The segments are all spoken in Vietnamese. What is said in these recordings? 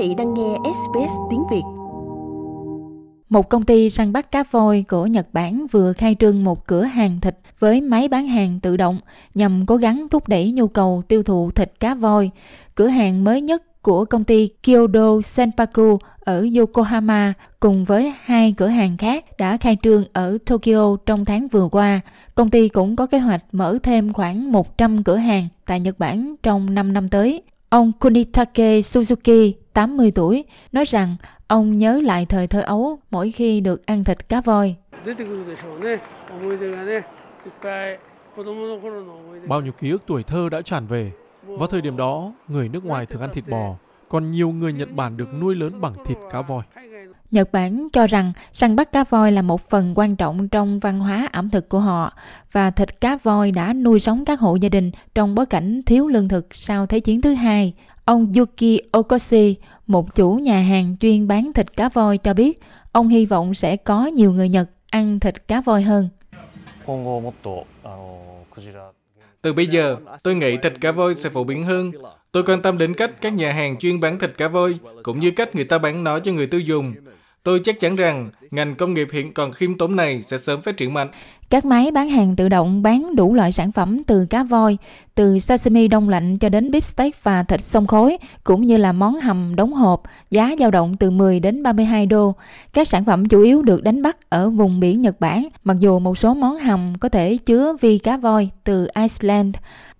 vị đang nghe SBS tiếng Việt. Một công ty săn bắt cá voi của Nhật Bản vừa khai trương một cửa hàng thịt với máy bán hàng tự động nhằm cố gắng thúc đẩy nhu cầu tiêu thụ thịt cá voi. Cửa hàng mới nhất của công ty Kyodo Senpaku ở Yokohama cùng với hai cửa hàng khác đã khai trương ở Tokyo trong tháng vừa qua. Công ty cũng có kế hoạch mở thêm khoảng 100 cửa hàng tại Nhật Bản trong 5 năm tới. Ông Kunitake Suzuki, 80 tuổi, nói rằng ông nhớ lại thời thơ ấu mỗi khi được ăn thịt cá voi. Bao nhiêu ký ức tuổi thơ đã tràn về. Vào thời điểm đó, người nước ngoài thường ăn thịt bò, còn nhiều người Nhật Bản được nuôi lớn bằng thịt cá voi. Nhật Bản cho rằng săn bắt cá voi là một phần quan trọng trong văn hóa ẩm thực của họ và thịt cá voi đã nuôi sống các hộ gia đình trong bối cảnh thiếu lương thực sau Thế chiến thứ hai. Ông Yuki Okoshi, một chủ nhà hàng chuyên bán thịt cá voi cho biết, ông hy vọng sẽ có nhiều người Nhật ăn thịt cá voi hơn. Từ bây giờ, tôi nghĩ thịt cá voi sẽ phổ biến hơn. Tôi quan tâm đến cách các nhà hàng chuyên bán thịt cá voi, cũng như cách người ta bán nó cho người tiêu dùng. Tôi chắc chắn rằng ngành công nghiệp hiện còn khiêm tốn này sẽ sớm phát triển mạnh. Các máy bán hàng tự động bán đủ loại sản phẩm từ cá voi, từ sashimi đông lạnh cho đến beef steak và thịt sông khối, cũng như là món hầm đóng hộp, giá dao động từ 10 đến 32 đô. Các sản phẩm chủ yếu được đánh bắt ở vùng biển Nhật Bản, mặc dù một số món hầm có thể chứa vi cá voi từ Iceland.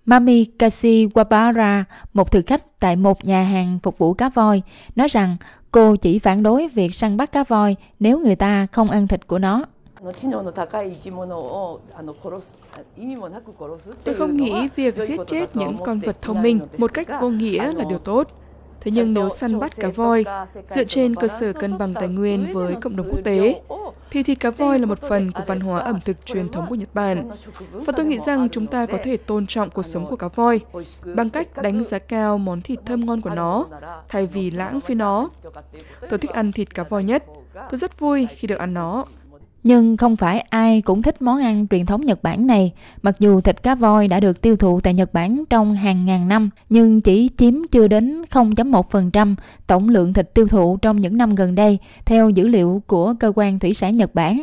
Mami Kashiwabara, một thực khách tại một nhà hàng phục vụ cá voi, nói rằng cô chỉ phản đối việc săn bắt cá voi nếu người ta không ăn thịt của nó. Tôi không nghĩ việc giết chết những con vật thông minh một cách vô nghĩa là điều tốt. Thế nhưng nếu săn bắt cá voi dựa trên cơ sở cân bằng tài nguyên với cộng đồng quốc tế, thì thịt cá voi là một phần của văn hóa ẩm thực truyền thống của Nhật Bản. Và tôi nghĩ rằng chúng ta có thể tôn trọng cuộc sống của cá voi bằng cách đánh giá cao món thịt thơm ngon của nó, thay vì lãng phí nó. Tôi thích ăn thịt cá voi nhất. Tôi rất vui khi được ăn nó. Nhưng không phải ai cũng thích món ăn truyền thống Nhật Bản này. Mặc dù thịt cá voi đã được tiêu thụ tại Nhật Bản trong hàng ngàn năm, nhưng chỉ chiếm chưa đến 0.1% tổng lượng thịt tiêu thụ trong những năm gần đây, theo dữ liệu của cơ quan thủy sản Nhật Bản.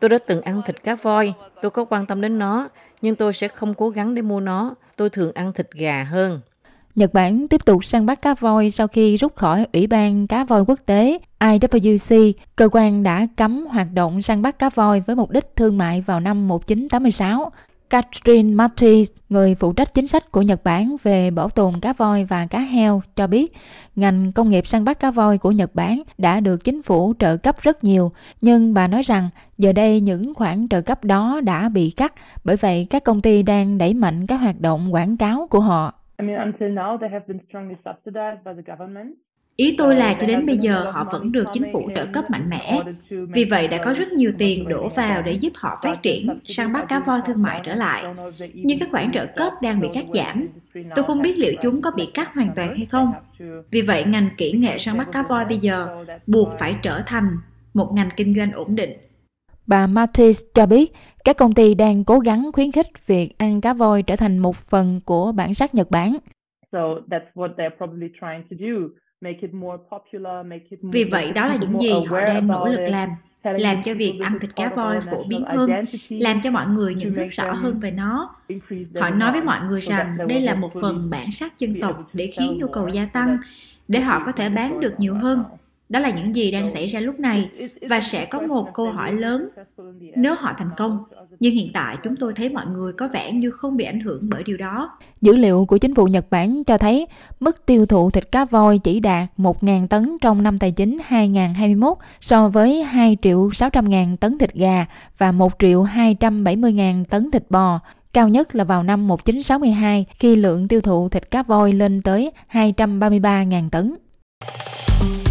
Tôi đã từng ăn thịt cá voi, tôi có quan tâm đến nó, nhưng tôi sẽ không cố gắng để mua nó. Tôi thường ăn thịt gà hơn. Nhật Bản tiếp tục săn bắt cá voi sau khi rút khỏi Ủy ban Cá voi Quốc tế IWC, cơ quan đã cấm hoạt động săn bắt cá voi với mục đích thương mại vào năm 1986. Catherine Marty, người phụ trách chính sách của Nhật Bản về bảo tồn cá voi và cá heo, cho biết ngành công nghiệp săn bắt cá voi của Nhật Bản đã được chính phủ trợ cấp rất nhiều, nhưng bà nói rằng giờ đây những khoản trợ cấp đó đã bị cắt, bởi vậy các công ty đang đẩy mạnh các hoạt động quảng cáo của họ. Ý tôi là cho đến bây giờ họ vẫn được chính phủ trợ cấp mạnh mẽ. Vì vậy đã có rất nhiều tiền đổ vào để giúp họ phát triển, săn bắt cá voi thương mại trở lại. Nhưng các khoản trợ cấp đang bị cắt giảm. Tôi không biết liệu chúng có bị cắt hoàn toàn hay không. Vì vậy ngành kỹ nghệ săn bắt cá voi bây giờ buộc phải trở thành một ngành kinh doanh ổn định. Bà Mattis cho biết các công ty đang cố gắng khuyến khích việc ăn cá voi trở thành một phần của bản sắc Nhật Bản. Vì vậy đó là những gì họ đang nỗ lực làm, làm cho việc ăn thịt cá voi phổ biến hơn, làm cho mọi người nhận thức rõ hơn về nó. Họ nói với mọi người rằng đây là một phần bản sắc dân tộc để khiến nhu cầu gia tăng, để họ có thể bán được nhiều hơn đó là những gì đang xảy ra lúc này và sẽ có một câu hỏi lớn nếu họ thành công. Nhưng hiện tại chúng tôi thấy mọi người có vẻ như không bị ảnh hưởng bởi điều đó. Dữ liệu của chính phủ Nhật Bản cho thấy mức tiêu thụ thịt cá voi chỉ đạt 1.000 tấn trong năm tài chính 2021 so với 2 triệu 600 ngàn tấn thịt gà và 1 triệu 270 ngàn tấn thịt bò cao nhất là vào năm 1962 khi lượng tiêu thụ thịt cá voi lên tới 233.000 tấn.